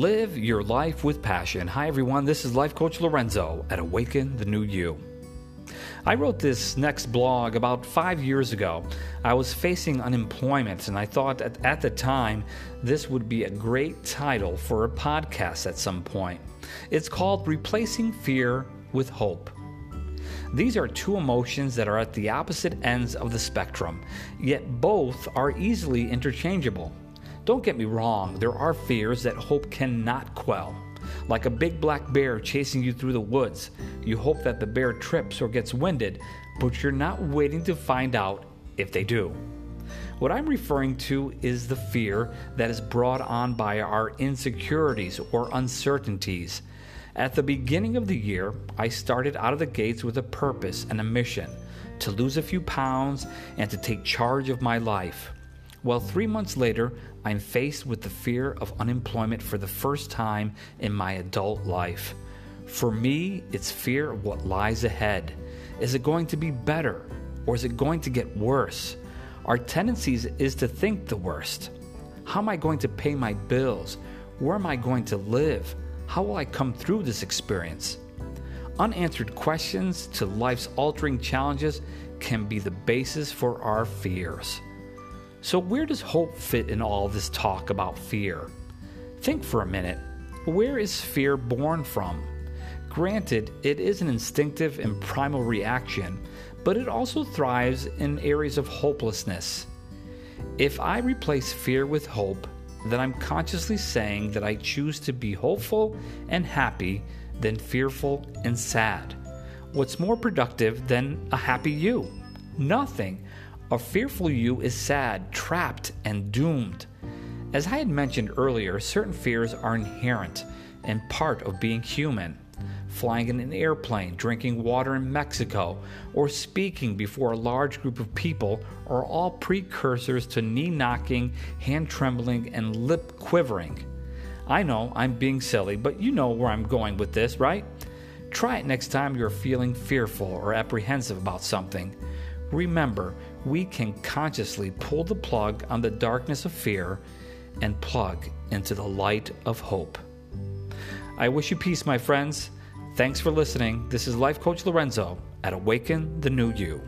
Live your life with passion. Hi, everyone. This is Life Coach Lorenzo at Awaken the New You. I wrote this next blog about five years ago. I was facing unemployment, and I thought at, at, the time this would be a great title for a podcast at some point. It's called Replacing Fear with Hope. These are two emotions that are at the opposite ends of the spectrum, yet both are easily interchangeable. Don't get me wrong, there are fears that hope cannot quell. Like a big black bear chasing you through the woods, you hope that the bear trips or gets winded, but you're not waiting to find out if they do. What I'm referring to is the fear that is brought on by our insecurities or uncertainties. At the beginning of the year, I started out of the gates with a purpose and a mission to lose a few pounds and to take charge of my life. Well, three months later, I'm faced with the fear of unemployment for the first time in my adult life. For me, it's fear of what lies ahead. Is it going to be better or is it going to get worse? Our tendencies is to think the worst. How am I going to pay my bills? Where am I going to live? How will I come through this experience? Unanswered questions to life's altering challenges can be the basis for our fears. So, where does hope fit in all this talk about fear? Think for a minute. Where is fear born from? Granted, it is an instinctive and primal reaction, but it also thrives in areas of hopelessness. If I replace fear with hope, then I'm consciously saying that I choose to be hopeful and happy than fearful and sad. What's more productive than a happy you? Nothing. A fearful you is sad, trapped, and doomed. As I had mentioned earlier, certain fears are inherent and part of being human. Flying in an airplane, drinking water in Mexico, or speaking before a large group of people are all precursors to knee knocking, hand trembling, and lip quivering. I know I'm being silly, but you know where I'm going with this, right? Try it next time you're feeling fearful or apprehensive about something. Remember, we can consciously pull the plug on the darkness of fear and plug into the light of hope. I wish you peace, my friends. Thanks for listening. This is Life Coach Lorenzo at Awaken the New You.